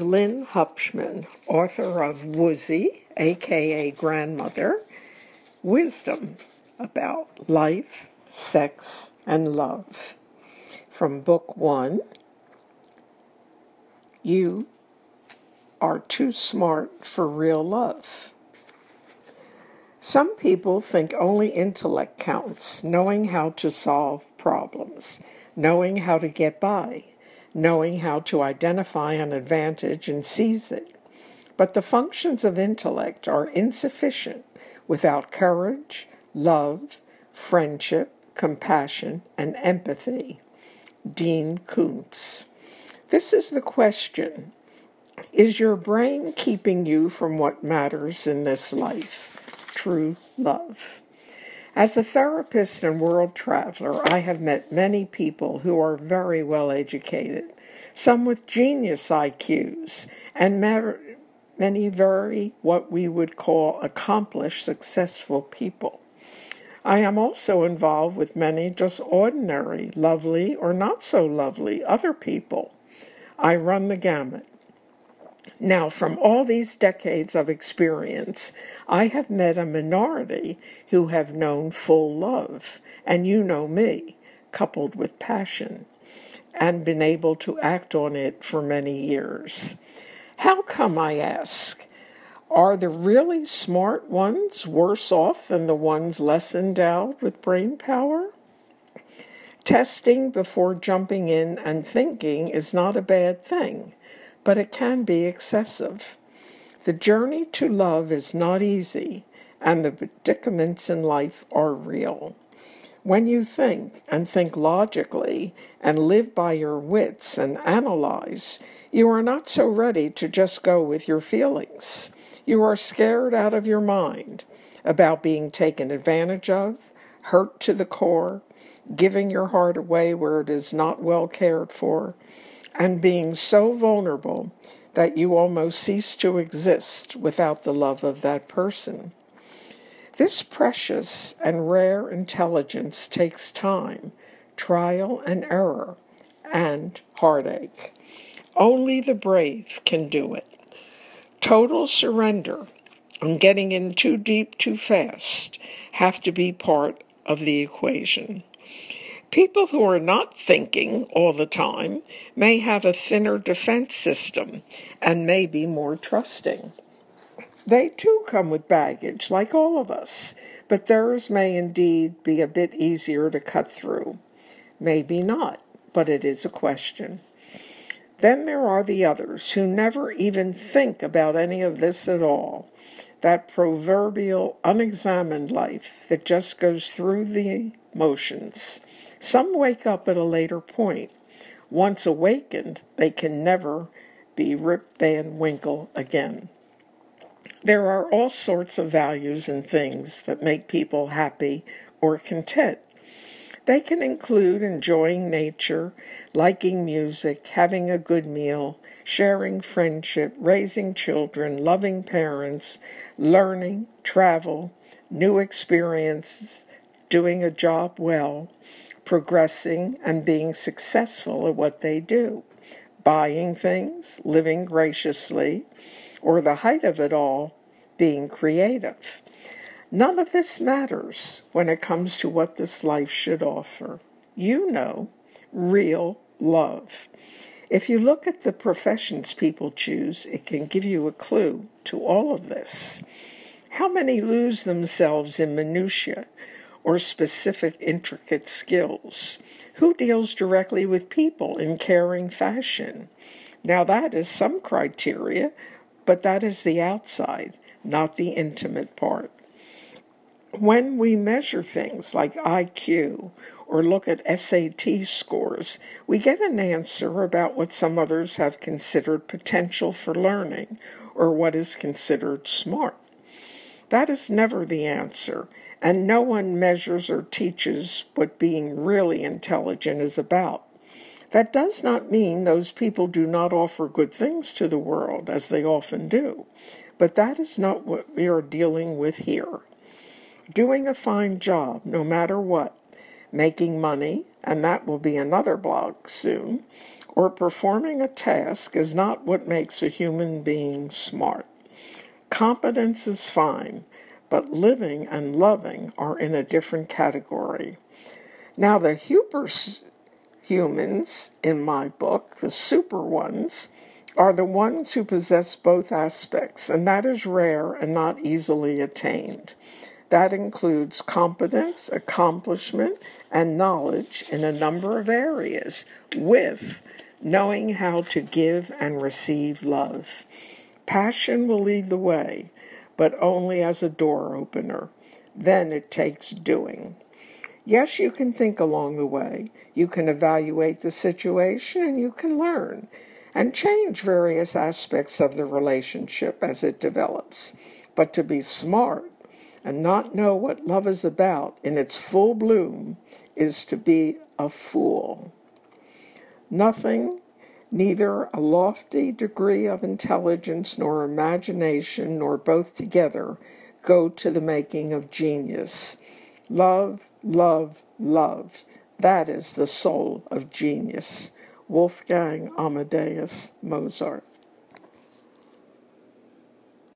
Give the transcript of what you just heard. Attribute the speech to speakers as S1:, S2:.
S1: Lynn Hupschman, author of Woozy, aka Grandmother, Wisdom about Life, Sex, and Love. From Book One You Are Too Smart for Real Love. Some people think only intellect counts, knowing how to solve problems, knowing how to get by knowing how to identify an advantage and seize it. But the functions of intellect are insufficient without courage, love, friendship, compassion, and empathy. Dean Koontz. This is the question Is your brain keeping you from what matters in this life? True love. As a therapist and world traveler, I have met many people who are very well educated, some with genius IQs, and many very what we would call accomplished, successful people. I am also involved with many just ordinary, lovely, or not so lovely other people. I run the gamut. Now, from all these decades of experience, I have met a minority who have known full love, and you know me, coupled with passion, and been able to act on it for many years. How come, I ask? Are the really smart ones worse off than the ones less endowed with brain power? Testing before jumping in and thinking is not a bad thing but it can be excessive. The journey to love is not easy, and the predicaments in life are real. When you think and think logically and live by your wits and analyze, you are not so ready to just go with your feelings. You are scared out of your mind about being taken advantage of, hurt to the core, giving your heart away where it is not well cared for, and being so vulnerable that you almost cease to exist without the love of that person. This precious and rare intelligence takes time, trial and error, and heartache. Only the brave can do it. Total surrender and getting in too deep too fast have to be part of the equation. People who are not thinking all the time may have a thinner defense system and may be more trusting. They too come with baggage, like all of us, but theirs may indeed be a bit easier to cut through. Maybe not, but it is a question. Then there are the others who never even think about any of this at all. That proverbial unexamined life that just goes through the motions. Some wake up at a later point. Once awakened, they can never be Rip Van Winkle again. There are all sorts of values and things that make people happy or content. They can include enjoying nature, liking music, having a good meal, sharing friendship, raising children, loving parents, learning, travel, new experiences, doing a job well, progressing and being successful at what they do, buying things, living graciously, or the height of it all, being creative. None of this matters when it comes to what this life should offer. You know, real love. If you look at the professions people choose, it can give you a clue to all of this. How many lose themselves in minutiae or specific intricate skills? Who deals directly with people in caring fashion? Now, that is some criteria, but that is the outside, not the intimate part. When we measure things like IQ or look at SAT scores, we get an answer about what some others have considered potential for learning or what is considered smart. That is never the answer, and no one measures or teaches what being really intelligent is about. That does not mean those people do not offer good things to the world, as they often do, but that is not what we are dealing with here. Doing a fine job, no matter what, making money, and that will be another blog soon, or performing a task is not what makes a human being smart. Competence is fine, but living and loving are in a different category. Now, the Uber humans in my book, the super ones, are the ones who possess both aspects, and that is rare and not easily attained. That includes competence, accomplishment, and knowledge in a number of areas, with knowing how to give and receive love. Passion will lead the way, but only as a door opener. Then it takes doing. Yes, you can think along the way. You can evaluate the situation and you can learn and change various aspects of the relationship as it develops. But to be smart and not know what love is about in its full bloom is to be a fool. Nothing, neither a lofty degree of intelligence nor imagination, nor both together, go to the making of genius. Love, love, love. That is the soul of genius. Wolfgang Amadeus Mozart.